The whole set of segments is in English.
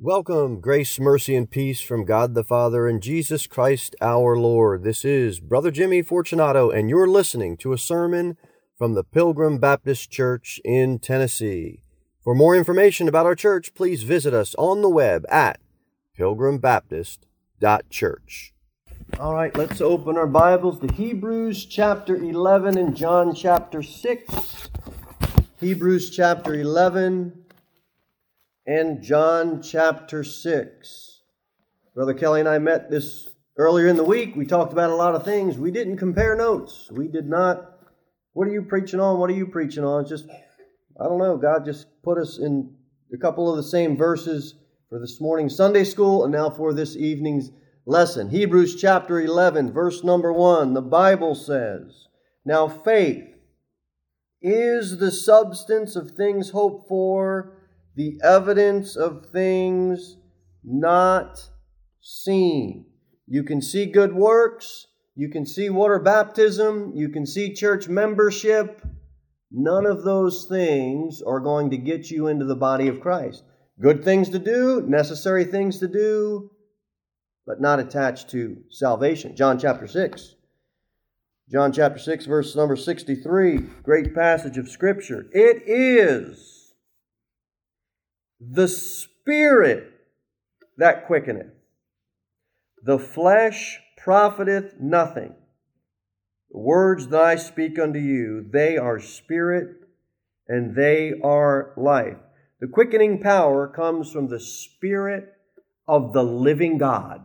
Welcome, grace, mercy, and peace from God the Father and Jesus Christ our Lord. This is Brother Jimmy Fortunato, and you're listening to a sermon from the Pilgrim Baptist Church in Tennessee. For more information about our church, please visit us on the web at pilgrimbaptist.church. All right, let's open our Bibles to Hebrews chapter 11 and John chapter 6. Hebrews chapter 11 and John chapter 6. Brother Kelly and I met this earlier in the week. We talked about a lot of things. We didn't compare notes. We did not. What are you preaching on? What are you preaching on? It's just, I don't know. God just put us in a couple of the same verses for this morning's Sunday school and now for this evening's lesson. Hebrews chapter 11, verse number 1. The Bible says, Now faith is the substance of things hoped for the evidence of things not seen. You can see good works, you can see water baptism, you can see church membership. None of those things are going to get you into the body of Christ. Good things to do, necessary things to do, but not attached to salvation. John chapter 6. John chapter 6, verse number 63, great passage of Scripture. It is the Spirit that quickeneth. The flesh profiteth nothing. The words that I speak unto you, they are spirit and they are life. The quickening power comes from the Spirit of the living God.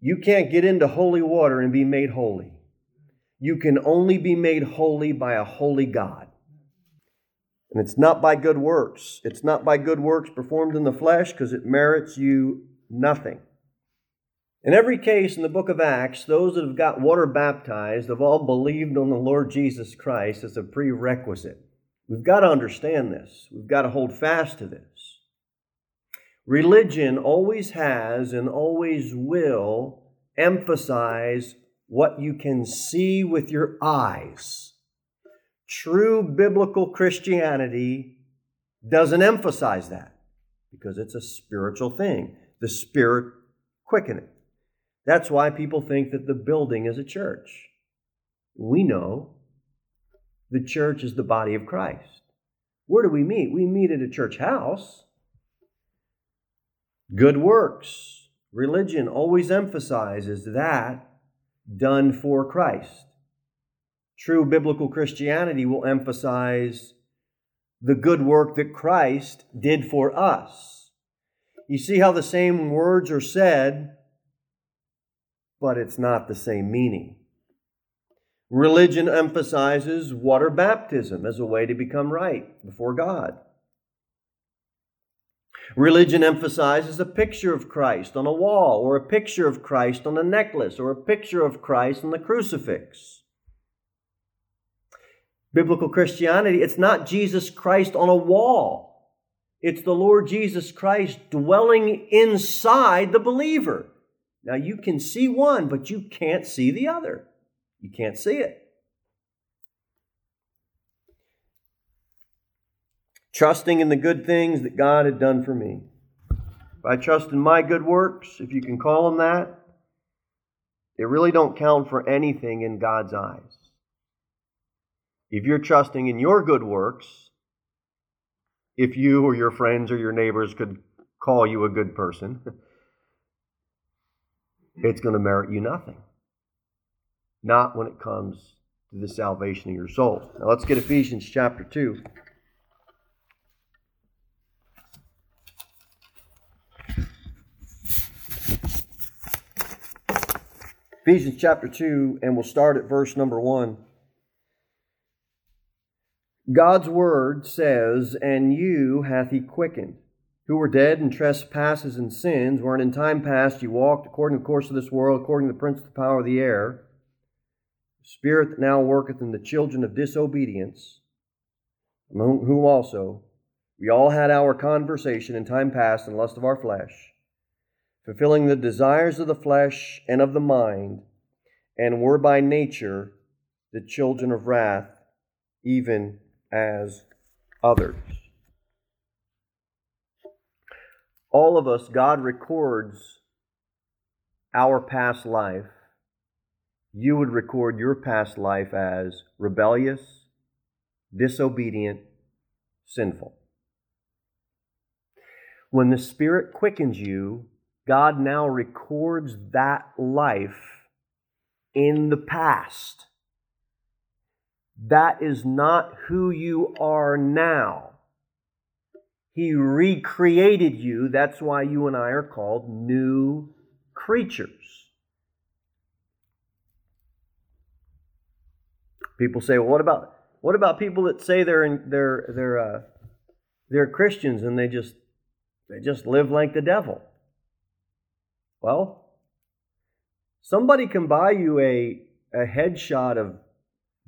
You can't get into holy water and be made holy. You can only be made holy by a holy God. And it's not by good works. It's not by good works performed in the flesh because it merits you nothing. In every case in the book of Acts, those that have got water baptized have all believed on the Lord Jesus Christ as a prerequisite. We've got to understand this. We've got to hold fast to this. Religion always has and always will emphasize what you can see with your eyes True biblical Christianity doesn't emphasize that because it's a spiritual thing. The Spirit quickening. That's why people think that the building is a church. We know the church is the body of Christ. Where do we meet? We meet at a church house. Good works. Religion always emphasizes that done for Christ. True biblical Christianity will emphasize the good work that Christ did for us. You see how the same words are said, but it's not the same meaning. Religion emphasizes water baptism as a way to become right before God. Religion emphasizes a picture of Christ on a wall, or a picture of Christ on a necklace, or a picture of Christ on the crucifix biblical Christianity, it's not Jesus Christ on a wall. It's the Lord Jesus Christ dwelling inside the believer. Now you can see one, but you can't see the other. You can't see it. Trusting in the good things that God had done for me. If I trust in my good works, if you can call them that, they really don't count for anything in God's eyes. If you're trusting in your good works, if you or your friends or your neighbors could call you a good person, it's going to merit you nothing. Not when it comes to the salvation of your soul. Now let's get Ephesians chapter 2. Ephesians chapter 2, and we'll start at verse number 1. God's word says, And you hath he quickened, who were dead in trespasses and sins, wherein in time past you walked according to the course of this world, according to the prince of the power of the air, the spirit that now worketh in the children of disobedience, among whom also we all had our conversation in time past in lust of our flesh, fulfilling the desires of the flesh and of the mind, and were by nature the children of wrath, even as others. all of us, God records our past life. You would record your past life as rebellious, disobedient, sinful. When the Spirit quickens you, God now records that life in the past. That is not who you are now. He recreated you. That's why you and I are called new creatures. People say, well, what about what about people that say they're in, they're they're uh, they're Christians and they just they just live like the devil? Well, somebody can buy you a a headshot of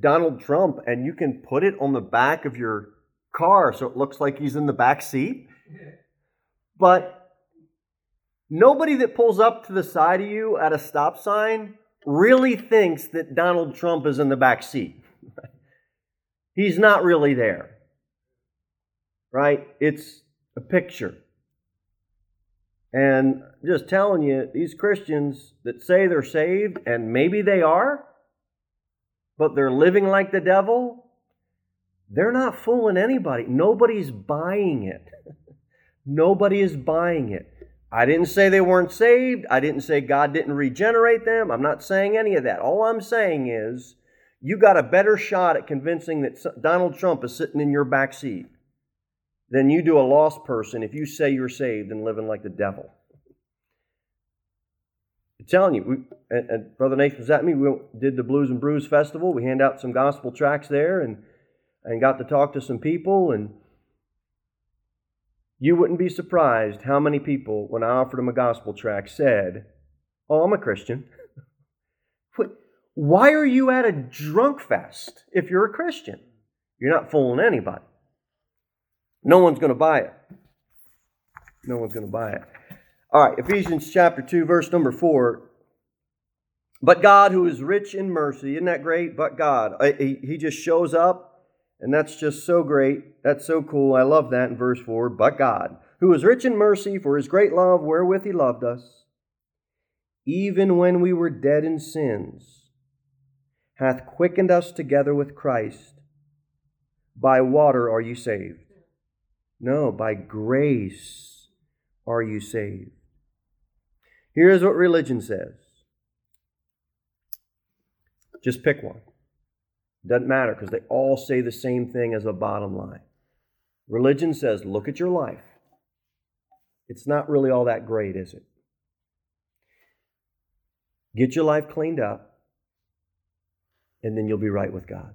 Donald Trump and you can put it on the back of your car so it looks like he's in the back seat. But nobody that pulls up to the side of you at a stop sign really thinks that Donald Trump is in the back seat. he's not really there. Right? It's a picture. And just telling you, these Christians that say they're saved, and maybe they are, but they're living like the devil, they're not fooling anybody. Nobody's buying it. Nobody is buying it. I didn't say they weren't saved. I didn't say God didn't regenerate them. I'm not saying any of that. All I'm saying is you got a better shot at convincing that Donald Trump is sitting in your back seat than you do a lost person if you say you're saved and living like the devil. I'm telling you, we, and, and Brother Nathan was at me. We did the Blues and Brews Festival. We hand out some gospel tracks there, and and got to talk to some people. And you wouldn't be surprised how many people, when I offered them a gospel tract, said, "Oh, I'm a Christian." Why are you at a drunk fest if you're a Christian? You're not fooling anybody. No one's going to buy it. No one's going to buy it. All right, Ephesians chapter 2, verse number 4. But God, who is rich in mercy, isn't that great? But God. Uh, he just shows up, and that's just so great. That's so cool. I love that in verse 4. But God, who is rich in mercy for his great love wherewith he loved us, even when we were dead in sins, hath quickened us together with Christ. By water are you saved. No, by grace are you saved. Here's what religion says just pick one. Doesn't matter because they all say the same thing as a bottom line. Religion says, look at your life. It's not really all that great, is it? Get your life cleaned up, and then you'll be right with God.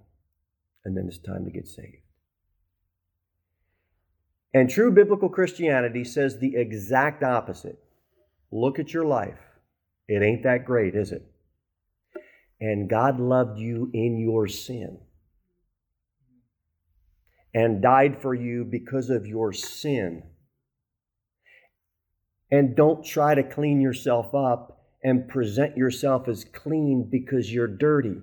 And then it's time to get saved. And true biblical Christianity says the exact opposite. Look at your life. It ain't that great, is it? And God loved you in your sin and died for you because of your sin. And don't try to clean yourself up and present yourself as clean because you're dirty.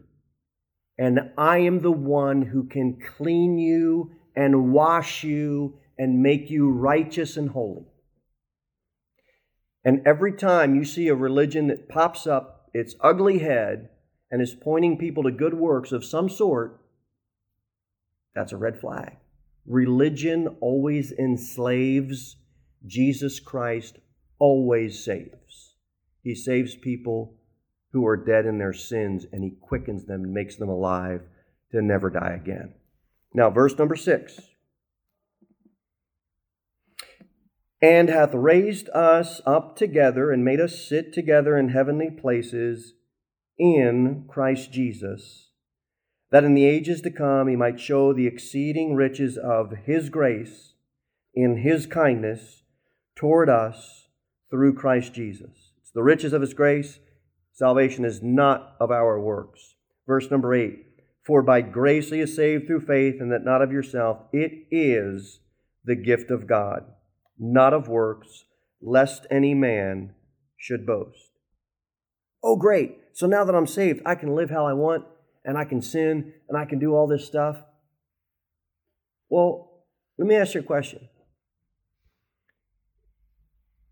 And I am the one who can clean you and wash you and make you righteous and holy. And every time you see a religion that pops up its ugly head and is pointing people to good works of some sort, that's a red flag. Religion always enslaves, Jesus Christ always saves. He saves people who are dead in their sins and he quickens them and makes them alive to never die again. Now, verse number six. And hath raised us up together and made us sit together in heavenly places in Christ Jesus, that in the ages to come he might show the exceeding riches of his grace in his kindness toward us through Christ Jesus. It's the riches of his grace. Salvation is not of our works. Verse number eight For by grace he is saved through faith, and that not of yourself. It is the gift of God, not of works, lest any man should boast. Oh, great. So now that I'm saved, I can live how I want and I can sin and I can do all this stuff. Well, let me ask you a question.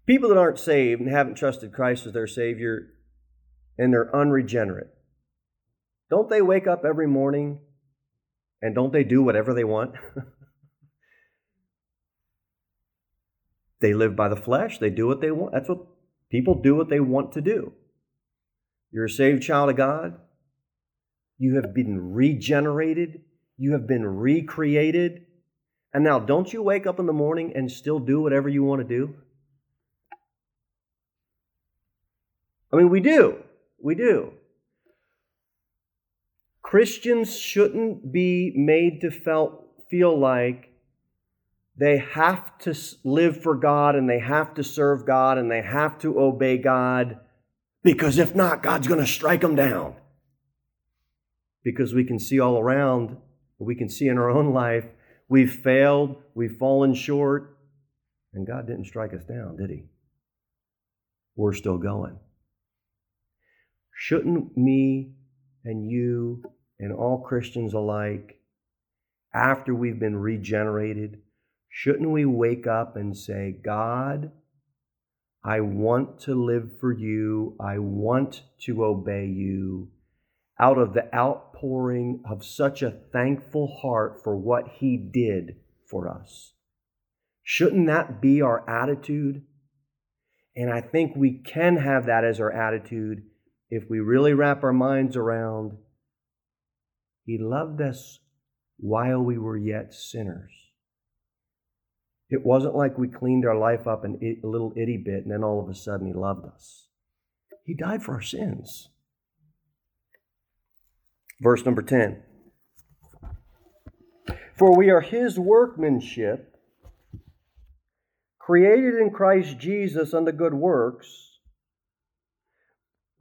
People that aren't saved and haven't trusted Christ as their Savior and they're unregenerate, don't they wake up every morning and don't they do whatever they want? they live by the flesh, they do what they want. That's what people do what they want to do. You're a saved child of God. You have been regenerated. You have been recreated. And now, don't you wake up in the morning and still do whatever you want to do? I mean, we do. We do. Christians shouldn't be made to felt, feel like they have to live for God and they have to serve God and they have to obey God because if not, God's going to strike them down. Because we can see all around, we can see in our own life, we've failed, we've fallen short, and God didn't strike us down, did He? We're still going. Shouldn't me and you and all Christians alike, after we've been regenerated, shouldn't we wake up and say, God, I want to live for you. I want to obey you out of the outpouring of such a thankful heart for what He did for us. Shouldn't that be our attitude? And I think we can have that as our attitude if we really wrap our minds around He loved us while we were yet sinners. It wasn't like we cleaned our life up a little itty bit and then all of a sudden He loved us. He died for our sins. Verse number 10 For we are His workmanship, created in Christ Jesus unto good works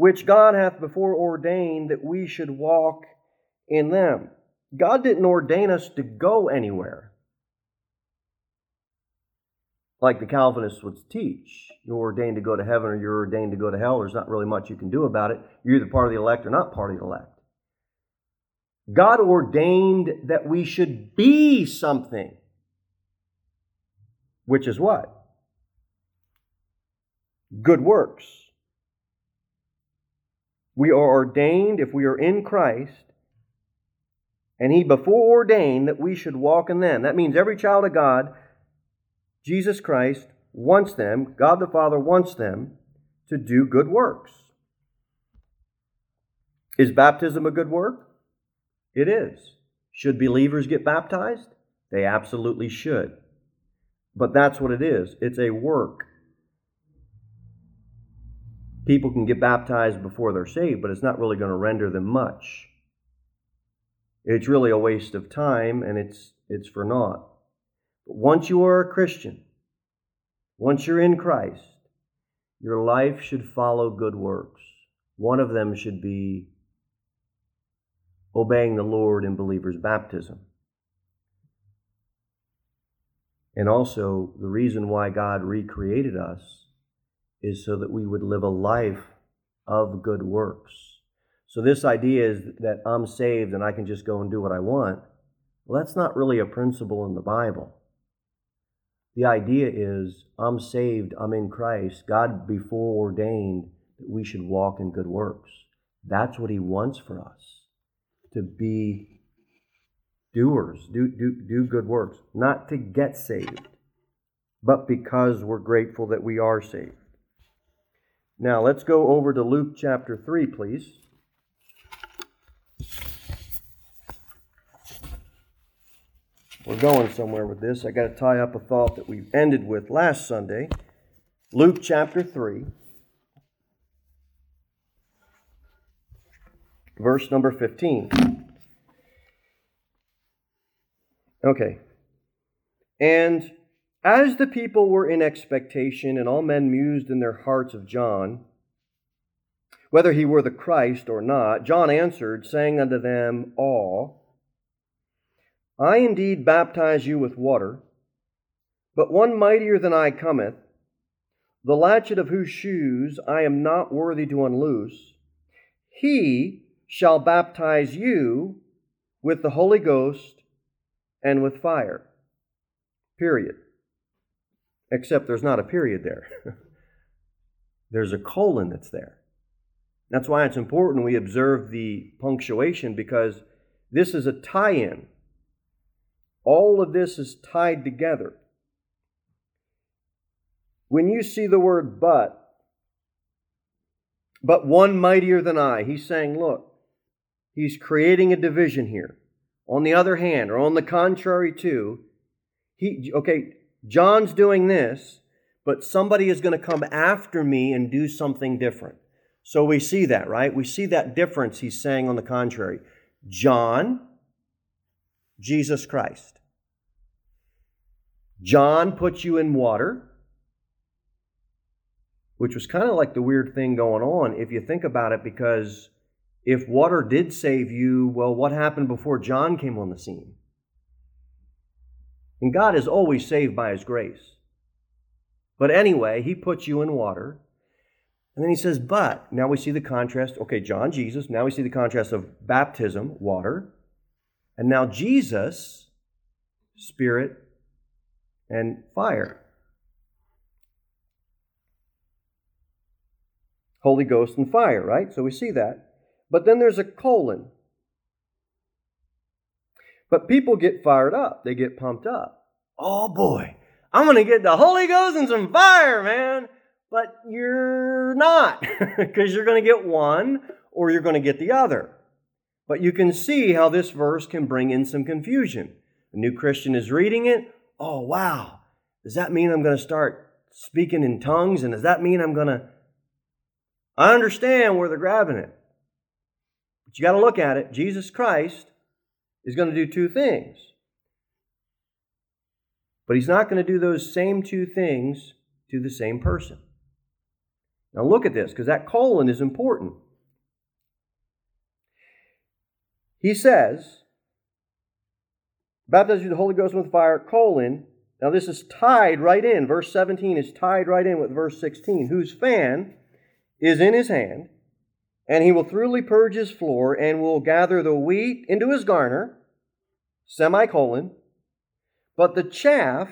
which God hath before ordained that we should walk in them. God didn't ordain us to go anywhere. Like the Calvinists would teach. You're ordained to go to heaven or you're ordained to go to hell. There's not really much you can do about it. You're either part of the elect or not part of the elect. God ordained that we should be something. Which is what? Good works. We are ordained, if we are in Christ, and He before ordained that we should walk in them. That means every child of God, Jesus Christ, wants them, God the Father wants them to do good works. Is baptism a good work? It is. Should believers get baptized? They absolutely should. But that's what it is it's a work people can get baptized before they're saved, but it's not really going to render them much. It's really a waste of time and it's, it's for naught. But once you are a Christian, once you're in Christ, your life should follow good works. One of them should be obeying the Lord in believers' baptism. And also, the reason why God recreated us is so that we would live a life of good works. So, this idea is that I'm saved and I can just go and do what I want. Well, that's not really a principle in the Bible. The idea is I'm saved, I'm in Christ. God before ordained that we should walk in good works. That's what He wants for us to be doers, do, do, do good works, not to get saved, but because we're grateful that we are saved. Now, let's go over to Luke chapter 3, please. We're going somewhere with this. I got to tie up a thought that we ended with last Sunday. Luke chapter 3, verse number 15. Okay. And as the people were in expectation, and all men mused in their hearts of John, whether he were the Christ or not, John answered, saying unto them all, I indeed baptize you with water, but one mightier than I cometh, the latchet of whose shoes I am not worthy to unloose. He shall baptize you with the Holy Ghost and with fire. Period except there's not a period there. there's a colon that's there. That's why it's important we observe the punctuation because this is a tie in. All of this is tied together. When you see the word but, but one mightier than I, he's saying, look, he's creating a division here. On the other hand, or on the contrary to, he okay, John's doing this, but somebody is going to come after me and do something different. So we see that, right? We see that difference he's saying on the contrary. John, Jesus Christ. John puts you in water, which was kind of like the weird thing going on if you think about it, because if water did save you, well, what happened before John came on the scene? And God is always saved by His grace. But anyway, He puts you in water. And then He says, but, now we see the contrast. Okay, John, Jesus. Now we see the contrast of baptism, water. And now Jesus, Spirit and fire. Holy Ghost and fire, right? So we see that. But then there's a colon. But people get fired up, they get pumped up. Oh boy, I'm going to get the Holy Ghost and some fire, man. But you're not, because you're going to get one or you're going to get the other. But you can see how this verse can bring in some confusion. A new Christian is reading it. Oh, wow. Does that mean I'm going to start speaking in tongues? And does that mean I'm going to. I understand where they're grabbing it. But you got to look at it. Jesus Christ is going to do two things. But he's not going to do those same two things to the same person. Now look at this, because that colon is important. He says, baptize you the Holy Ghost with fire, colon. Now this is tied right in. Verse 17 is tied right in with verse 16. Whose fan is in his hand, and he will thoroughly purge his floor and will gather the wheat into his garner, semicolon, but the chaff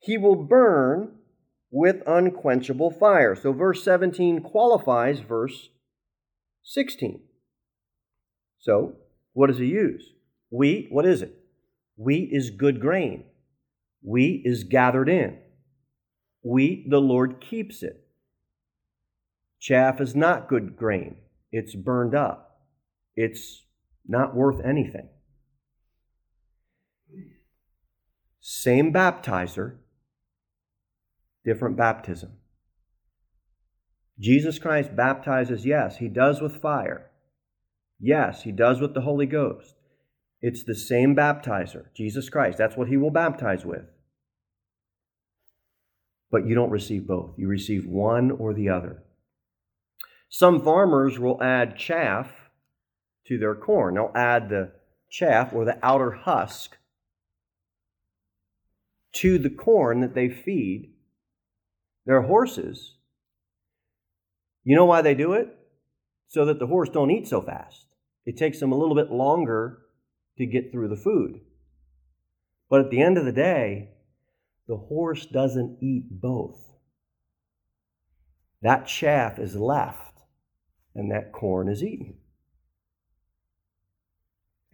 he will burn with unquenchable fire. So verse 17 qualifies verse 16. So, what does he use? Wheat, what is it? Wheat is good grain. Wheat is gathered in. Wheat, the Lord keeps it. Chaff is not good grain. It's burned up. It's not worth anything. Same baptizer, different baptism. Jesus Christ baptizes, yes, he does with fire. Yes, he does with the Holy Ghost. It's the same baptizer, Jesus Christ. That's what he will baptize with. But you don't receive both. You receive one or the other. Some farmers will add chaff to their corn. They'll add the chaff or the outer husk to the corn that they feed their horses. You know why they do it? So that the horse don't eat so fast. It takes them a little bit longer to get through the food. But at the end of the day, the horse doesn't eat both. That chaff is left and that corn is eaten.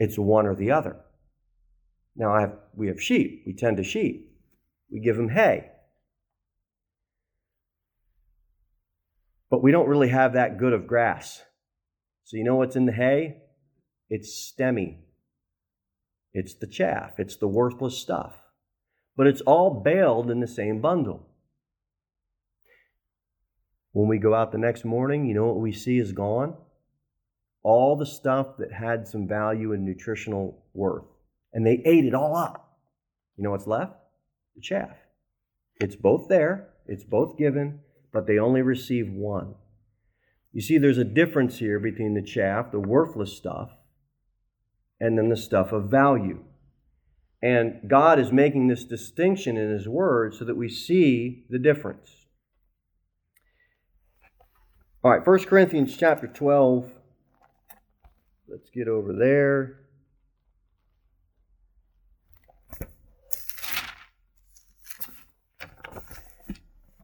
It's one or the other. Now, have, we have sheep. We tend to sheep. We give them hay. But we don't really have that good of grass. So, you know what's in the hay? It's stemmy. It's the chaff. It's the worthless stuff. But it's all baled in the same bundle. When we go out the next morning, you know what we see is gone? All the stuff that had some value and nutritional worth. And they ate it all up. You know what's left? The chaff. It's both there, it's both given, but they only receive one. You see, there's a difference here between the chaff, the worthless stuff, and then the stuff of value. And God is making this distinction in His Word so that we see the difference. All right, 1 Corinthians chapter 12. Let's get over there.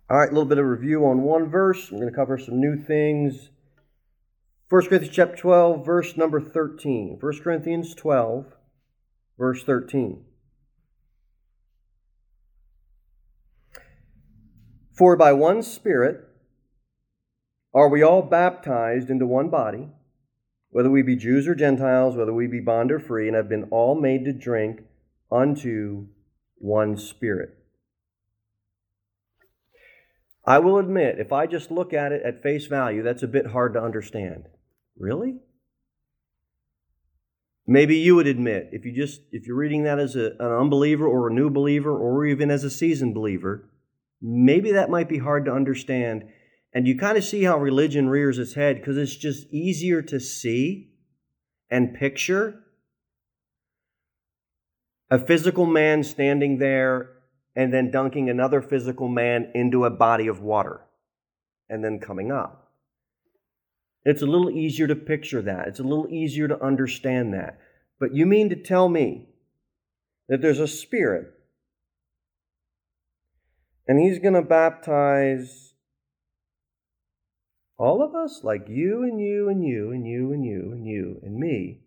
All right, a little bit of review on one verse. We're going to cover some new things. 1 Corinthians chapter 12, verse number 13. 1 Corinthians 12, verse 13. For by one Spirit are we all baptized into one body, whether we be Jews or Gentiles, whether we be bond or free, and have been all made to drink unto one Spirit. I will admit, if I just look at it at face value, that's a bit hard to understand. Really? Maybe you would admit, if you just if you're reading that as a, an unbeliever or a new believer or even as a seasoned believer, maybe that might be hard to understand. And you kind of see how religion rears its head because it's just easier to see and picture a physical man standing there and then dunking another physical man into a body of water and then coming up. It's a little easier to picture that. It's a little easier to understand that. But you mean to tell me that there's a spirit and he's going to baptize all of us, like you and you and you and you and you and you and me,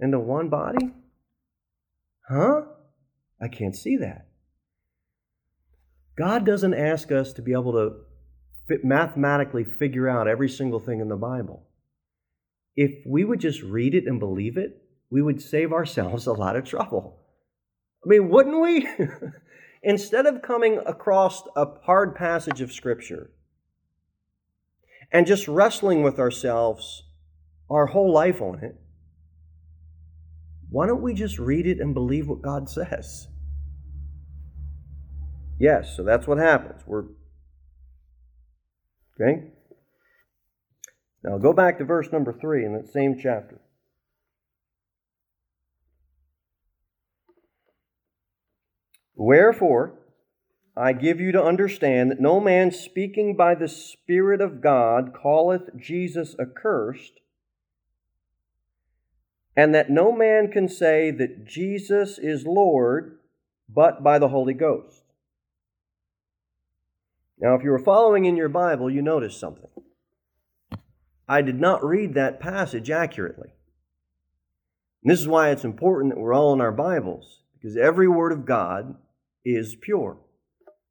into one body? Huh? I can't see that. God doesn't ask us to be able to mathematically figure out every single thing in the Bible. If we would just read it and believe it, we would save ourselves a lot of trouble. I mean, wouldn't we? Instead of coming across a hard passage of Scripture and just wrestling with ourselves our whole life on it, why don't we just read it and believe what God says? Yes, so that's what happens. We're okay. Now go back to verse number three in that same chapter. Wherefore, I give you to understand that no man speaking by the Spirit of God calleth Jesus accursed, and that no man can say that Jesus is Lord but by the Holy Ghost. Now, if you were following in your Bible, you noticed something. I did not read that passage accurately. And this is why it's important that we're all in our Bibles, because every word of God is pure.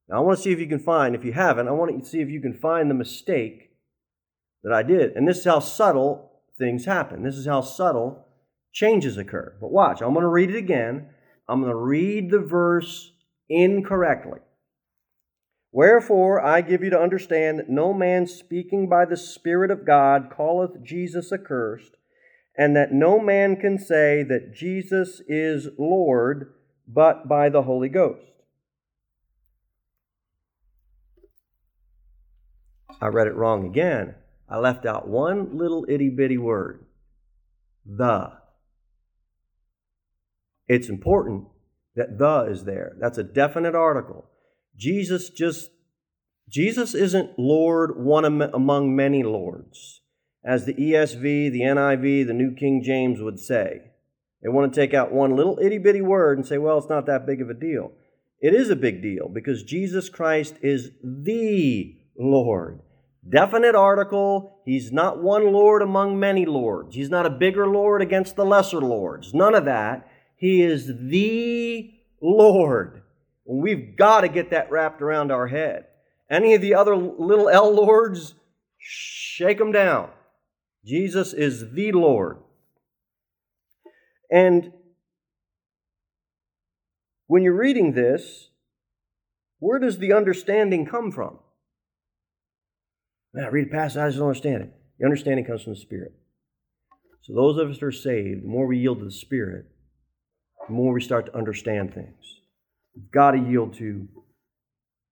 Now, I want to see if you can find, if you haven't, I want to see if you can find the mistake that I did. And this is how subtle things happen. This is how subtle changes occur. But watch, I'm going to read it again. I'm going to read the verse incorrectly. Wherefore I give you to understand that no man speaking by the Spirit of God calleth Jesus accursed, and that no man can say that Jesus is Lord but by the Holy Ghost. I read it wrong again. I left out one little itty bitty word the. It's important that the is there. That's a definite article. Jesus just, Jesus isn't Lord one among many lords, as the ESV, the NIV, the New King James would say. They want to take out one little itty bitty word and say, well, it's not that big of a deal. It is a big deal because Jesus Christ is the Lord. Definite article. He's not one Lord among many lords. He's not a bigger Lord against the lesser lords. None of that. He is the Lord. We've got to get that wrapped around our head. Any of the other little L lords, shake them down. Jesus is the Lord. And when you're reading this, where does the understanding come from? Man, I read a passage, I just don't understand it. The understanding comes from the Spirit. So those of us that are saved, the more we yield to the Spirit, the more we start to understand things. We've got to yield to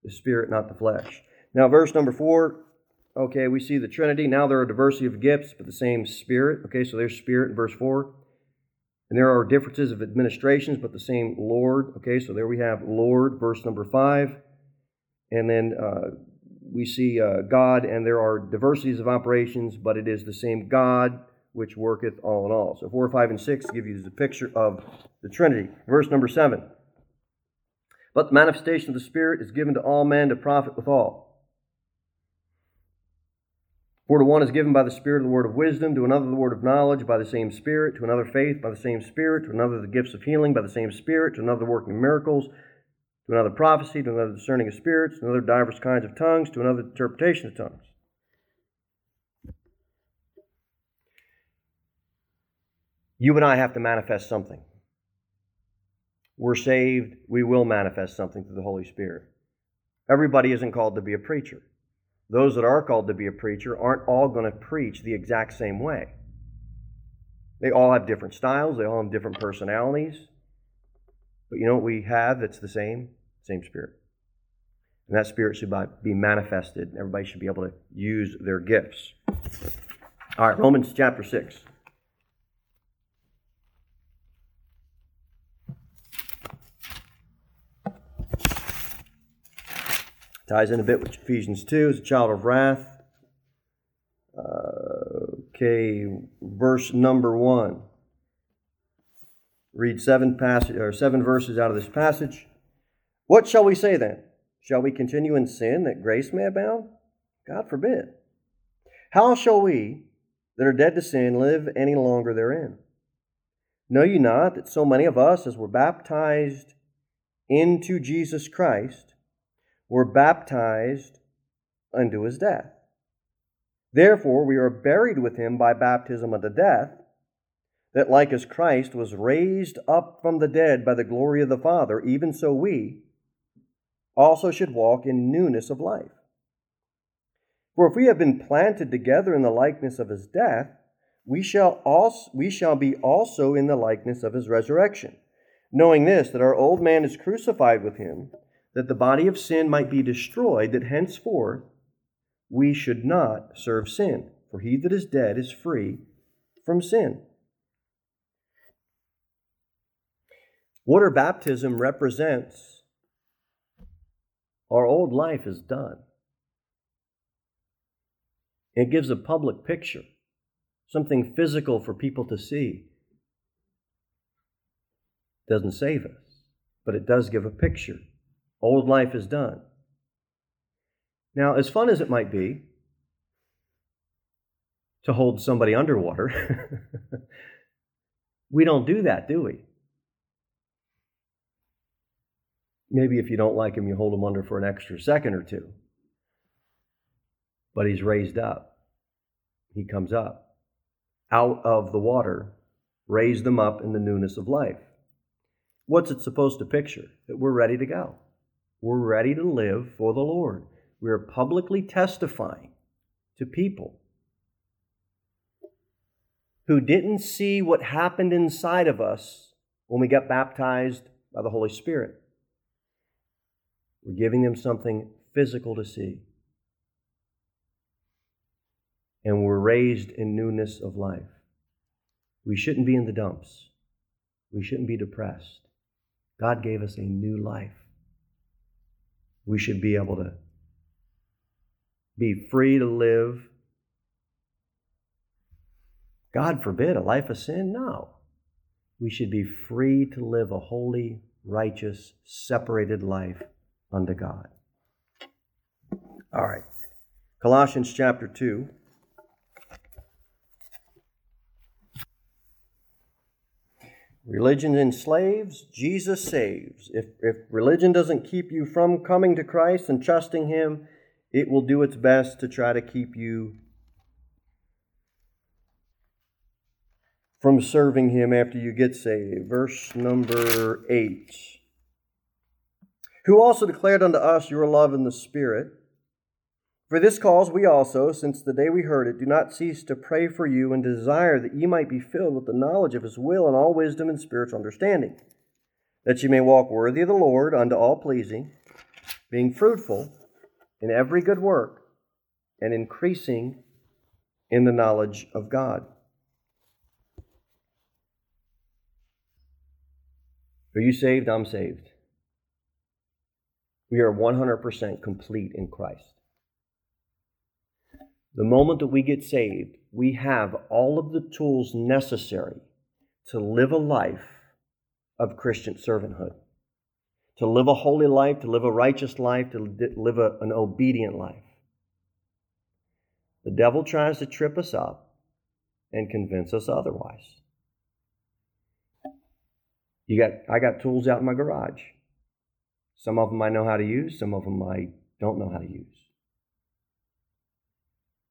the Spirit, not the flesh. Now, verse number four, okay, we see the Trinity. Now there are diversity of gifts, but the same Spirit. Okay, so there's Spirit in verse four. And there are differences of administrations, but the same Lord. Okay, so there we have Lord, verse number five. And then uh, we see uh, God, and there are diversities of operations, but it is the same God which worketh all in all. So 4, 5, and 6 give you the picture of the Trinity. Verse number 7. But the manifestation of the Spirit is given to all men to profit withal. For to one is given by the Spirit the word of wisdom, to another the word of knowledge by the same Spirit, to another faith by the same Spirit, to another the gifts of healing by the same Spirit, to another working of miracles, to another prophecy, to another discerning of spirits, to another divers kinds of tongues, to another interpretation of tongues. You and I have to manifest something. We're saved, we will manifest something through the Holy Spirit. Everybody isn't called to be a preacher. Those that are called to be a preacher aren't all going to preach the exact same way. They all have different styles, they all have different personalities. But you know what we have that's the same? Same Spirit. And that Spirit should be manifested. Everybody should be able to use their gifts. All right, Romans chapter 6. Ties in a bit with Ephesians 2 as a child of wrath. Uh, okay, verse number 1. Read seven passage or seven verses out of this passage. What shall we say then? Shall we continue in sin that grace may abound? God forbid. How shall we that are dead to sin live any longer therein? Know you not that so many of us as were baptized into Jesus Christ were baptized unto his death. Therefore, we are buried with him by baptism unto death, that like as Christ was raised up from the dead by the glory of the Father, even so we also should walk in newness of life. For if we have been planted together in the likeness of his death, we shall also we shall be also in the likeness of his resurrection, knowing this that our old man is crucified with him that the body of sin might be destroyed, that henceforth we should not serve sin. For he that is dead is free from sin. Water baptism represents our old life is done. It gives a public picture, something physical for people to see. It doesn't save us, but it does give a picture. Old life is done. Now, as fun as it might be to hold somebody underwater, we don't do that, do we? Maybe if you don't like him, you hold him under for an extra second or two. But he's raised up. He comes up out of the water, raise them up in the newness of life. What's it supposed to picture? That we're ready to go. We're ready to live for the Lord. We are publicly testifying to people who didn't see what happened inside of us when we got baptized by the Holy Spirit. We're giving them something physical to see. And we're raised in newness of life. We shouldn't be in the dumps. We shouldn't be depressed. God gave us a new life we should be able to be free to live. God forbid a life of sin? No. We should be free to live a holy, righteous, separated life unto God. All right. Colossians chapter 2. Religion enslaves, Jesus saves. If, if religion doesn't keep you from coming to Christ and trusting Him, it will do its best to try to keep you from serving Him after you get saved. Verse number 8. Who also declared unto us your love in the Spirit for this cause we also, since the day we heard it, do not cease to pray for you and desire that ye might be filled with the knowledge of his will and all wisdom and spiritual understanding, that ye may walk worthy of the Lord unto all pleasing, being fruitful in every good work and increasing in the knowledge of God. Are you saved? I'm saved. We are 100% complete in Christ. The moment that we get saved, we have all of the tools necessary to live a life of Christian servanthood, to live a holy life, to live a righteous life, to live a, an obedient life. The devil tries to trip us up and convince us otherwise. You got I got tools out in my garage. Some of them I know how to use, some of them I don't know how to use.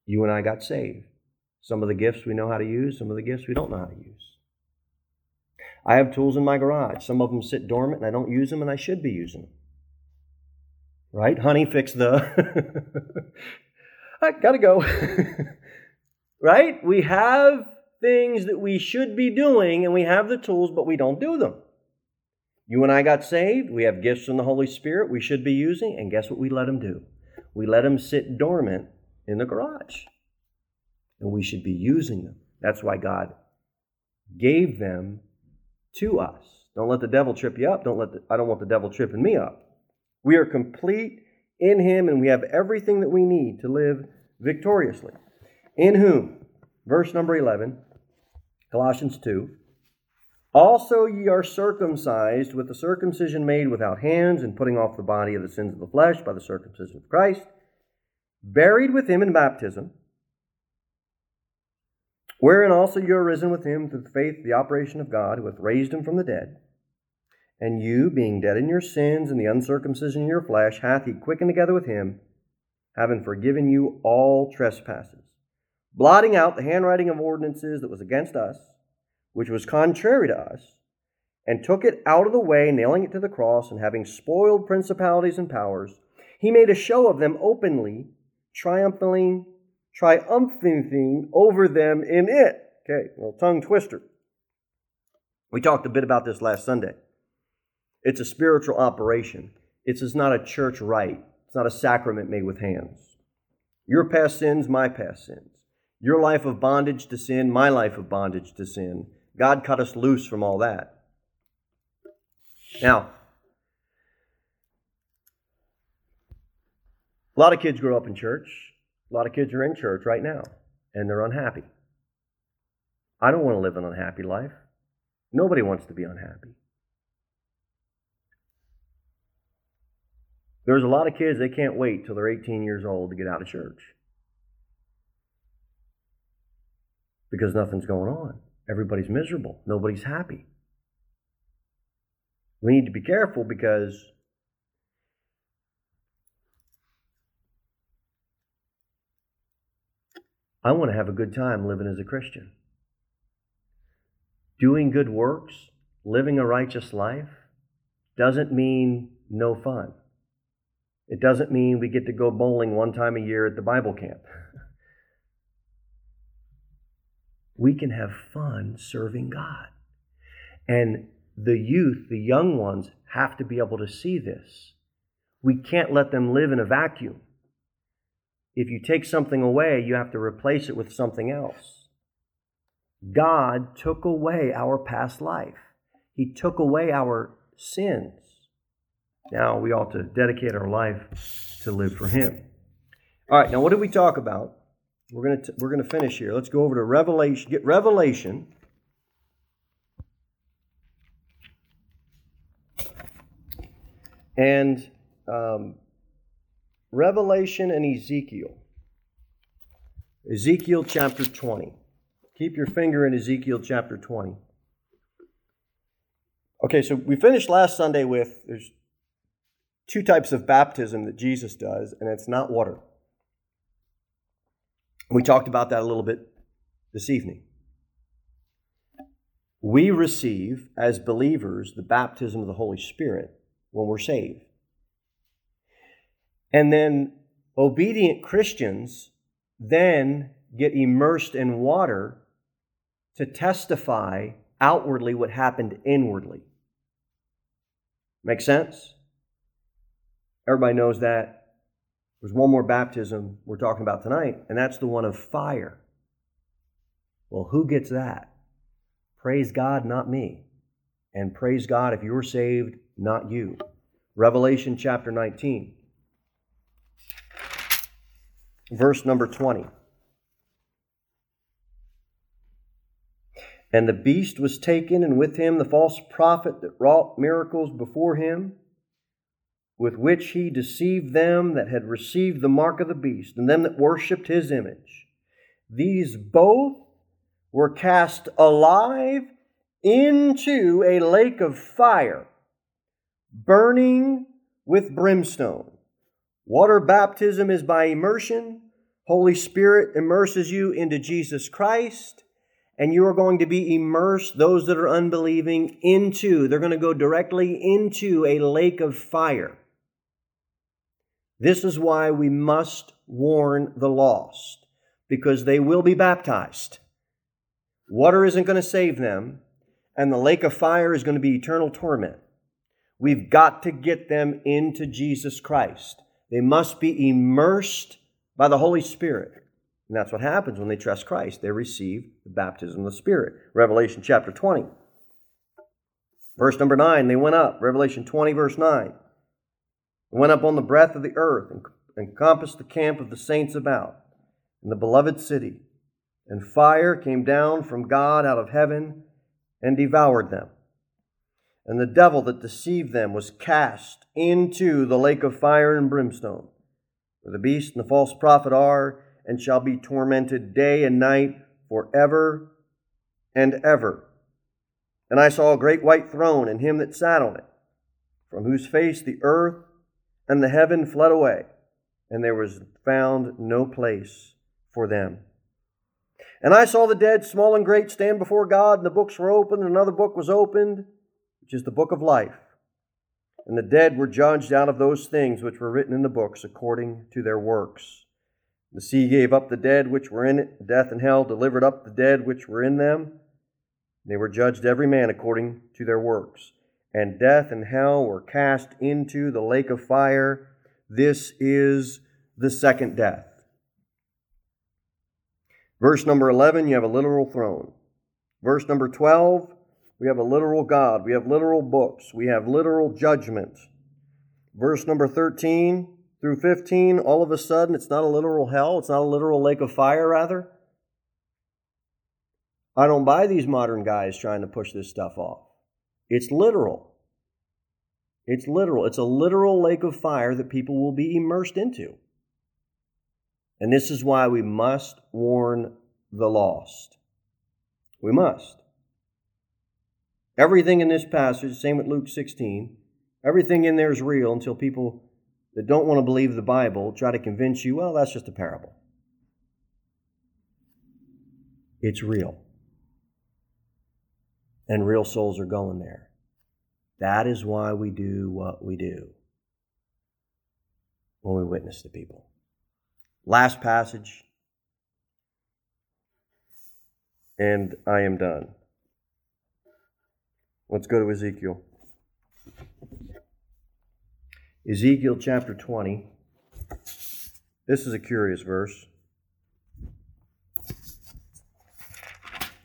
You and I got saved. Some of the gifts we know how to use, some of the gifts we don't know how to use. I have tools in my garage. Some of them sit dormant and I don't use them and I should be using them. Right? Honey, fix the. I gotta go. right? We have things that we should be doing and we have the tools, but we don't do them. You and I got saved. We have gifts from the Holy Spirit we should be using. And guess what we let them do? We let them sit dormant in the garage. And we should be using them. That's why God gave them to us. Don't let the devil trip you up. Don't let the, I don't want the devil tripping me up. We are complete in him and we have everything that we need to live victoriously. In whom, verse number 11, Colossians 2, also ye are circumcised with the circumcision made without hands, and putting off the body of the sins of the flesh by the circumcision of Christ, buried with him in baptism wherein also you are risen with him through the faith, the operation of God, who hath raised him from the dead. And you, being dead in your sins and the uncircumcision of your flesh, hath he quickened together with him, having forgiven you all trespasses, blotting out the handwriting of ordinances that was against us, which was contrary to us, and took it out of the way, nailing it to the cross, and having spoiled principalities and powers, he made a show of them openly, triumphing triumphing over them in it. Okay, well, tongue twister. We talked a bit about this last Sunday. It's a spiritual operation. It's not a church rite. It's not a sacrament made with hands. Your past sins, my past sins. Your life of bondage to sin, my life of bondage to sin. God cut us loose from all that. Now, a lot of kids grow up in church. A lot of kids are in church right now and they're unhappy. I don't want to live an unhappy life. Nobody wants to be unhappy. There's a lot of kids, they can't wait till they're 18 years old to get out of church because nothing's going on. Everybody's miserable, nobody's happy. We need to be careful because I want to have a good time living as a Christian. Doing good works, living a righteous life, doesn't mean no fun. It doesn't mean we get to go bowling one time a year at the Bible camp. we can have fun serving God. And the youth, the young ones, have to be able to see this. We can't let them live in a vacuum. If you take something away, you have to replace it with something else. God took away our past life, He took away our sins. Now we ought to dedicate our life to live for Him. All right, now what did we talk about? We're going to we're going to finish here. Let's go over to Revelation. Get Revelation. And um, Revelation and Ezekiel. Ezekiel chapter 20. Keep your finger in Ezekiel chapter 20. Okay, so we finished last Sunday with there's two types of baptism that Jesus does, and it's not water. We talked about that a little bit this evening. We receive, as believers, the baptism of the Holy Spirit when we're saved. And then obedient Christians then get immersed in water to testify outwardly what happened inwardly. Make sense? Everybody knows that. There's one more baptism we're talking about tonight, and that's the one of fire. Well, who gets that? Praise God, not me. And praise God if you're saved, not you. Revelation chapter 19 verse number 20. And the beast was taken, and with him the false prophet that wrought miracles before him, with which he deceived them that had received the mark of the beast, and them that worshipped his image. These both were cast alive into a lake of fire, burning with brimstone. Water baptism is by immersion. Holy Spirit immerses you into Jesus Christ, and you are going to be immersed, those that are unbelieving, into, they're going to go directly into a lake of fire. This is why we must warn the lost, because they will be baptized. Water isn't going to save them, and the lake of fire is going to be eternal torment. We've got to get them into Jesus Christ. They must be immersed by the Holy Spirit. And that's what happens when they trust Christ. They receive the baptism of the Spirit. Revelation chapter 20. Verse number 9, they went up. Revelation 20, verse 9 went up on the breadth of the earth and encompassed the camp of the saints about in the beloved city. And fire came down from God out of heaven and devoured them. And the devil that deceived them was cast into the lake of fire and brimstone, where the beast and the false prophet are, and shall be tormented day and night forever and ever. And I saw a great white throne, and him that sat on it, from whose face the earth and the heaven fled away, and there was found no place for them. And I saw the dead, small and great, stand before God, and the books were opened, and another book was opened, which is the book of life. And the dead were judged out of those things which were written in the books according to their works. The sea gave up the dead which were in it, death and hell delivered up the dead which were in them. They were judged every man according to their works and death and hell were cast into the lake of fire. This is the second death. Verse number 11, you have a literal throne. Verse number 12, we have a literal God. We have literal books. We have literal judgment. Verse number 13 through 15, all of a sudden, it's not a literal hell. It's not a literal lake of fire, rather. I don't buy these modern guys trying to push this stuff off. It's literal. It's literal. It's a literal lake of fire that people will be immersed into. And this is why we must warn the lost. We must. Everything in this passage, same with Luke 16, everything in there is real until people that don't want to believe the Bible try to convince you, well, that's just a parable. It's real and real souls are going there. That is why we do what we do when we witness to people. Last passage, and I am done. Let's go to Ezekiel. Ezekiel chapter 20. This is a curious verse.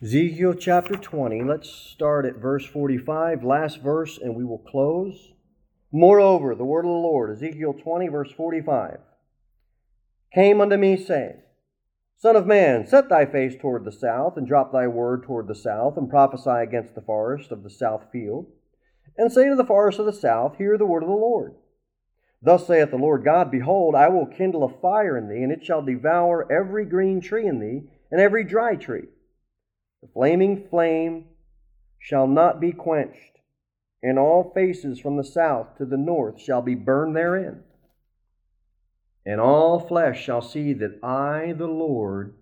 Ezekiel chapter 20, let's start at verse 45, last verse, and we will close. Moreover, the word of the Lord, Ezekiel 20, verse 45, came unto me, saying, Son of man, set thy face toward the south, and drop thy word toward the south, and prophesy against the forest of the south field, and say to the forest of the south, Hear the word of the Lord. Thus saith the Lord God, Behold, I will kindle a fire in thee, and it shall devour every green tree in thee, and every dry tree the flaming flame shall not be quenched, and all faces from the south to the north shall be burned therein. And all flesh shall see that I, the Lord,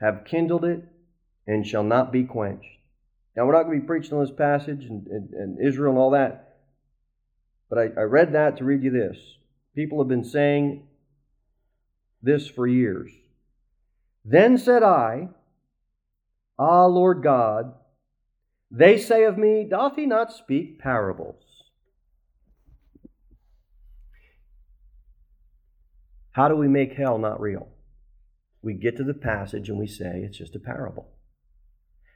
have kindled it and shall not be quenched. Now, we're not going to be preaching on this passage and, and, and Israel and all that, but I, I read that to read you this. People have been saying this for years. Then said I, Ah, Lord God, they say of me, Doth he not speak parables? How do we make hell not real? We get to the passage and we say it's just a parable.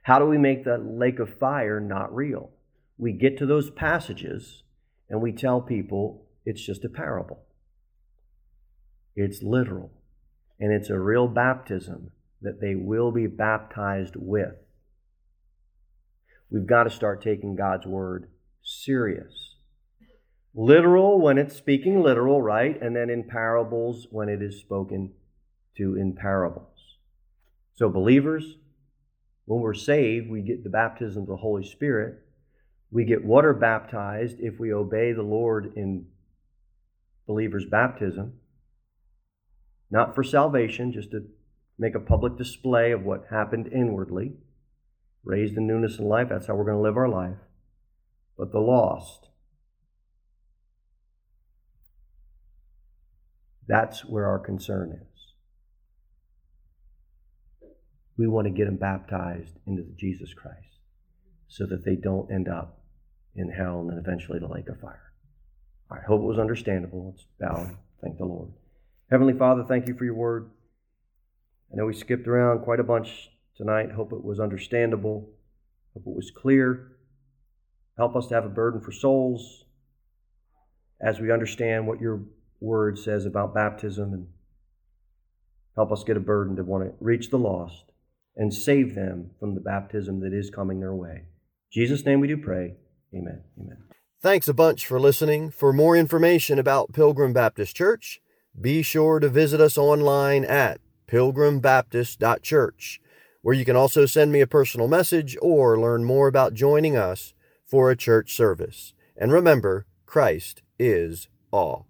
How do we make the lake of fire not real? We get to those passages and we tell people it's just a parable. It's literal and it's a real baptism that they will be baptized with. We've got to start taking God's word serious. Literal when it's speaking literal, right? And then in parables when it is spoken to in parables. So, believers, when we're saved, we get the baptism of the Holy Spirit. We get water baptized if we obey the Lord in believers' baptism. Not for salvation, just to make a public display of what happened inwardly. Raised in newness of life, that's how we're going to live our life. But the lost, That's where our concern is. We want to get them baptized into Jesus Christ so that they don't end up in hell and then eventually the lake of fire. I hope it was understandable. Let's bow and thank the Lord. Heavenly Father, thank you for your word. I know we skipped around quite a bunch tonight. Hope it was understandable. Hope it was clear. Help us to have a burden for souls as we understand what your word says about baptism and help us get a burden to want to reach the lost and save them from the baptism that is coming their way. In Jesus' name we do pray. Amen. Amen. Thanks a bunch for listening. For more information about Pilgrim Baptist Church, be sure to visit us online at pilgrimbaptist.church, where you can also send me a personal message or learn more about joining us for a church service. And remember, Christ is all.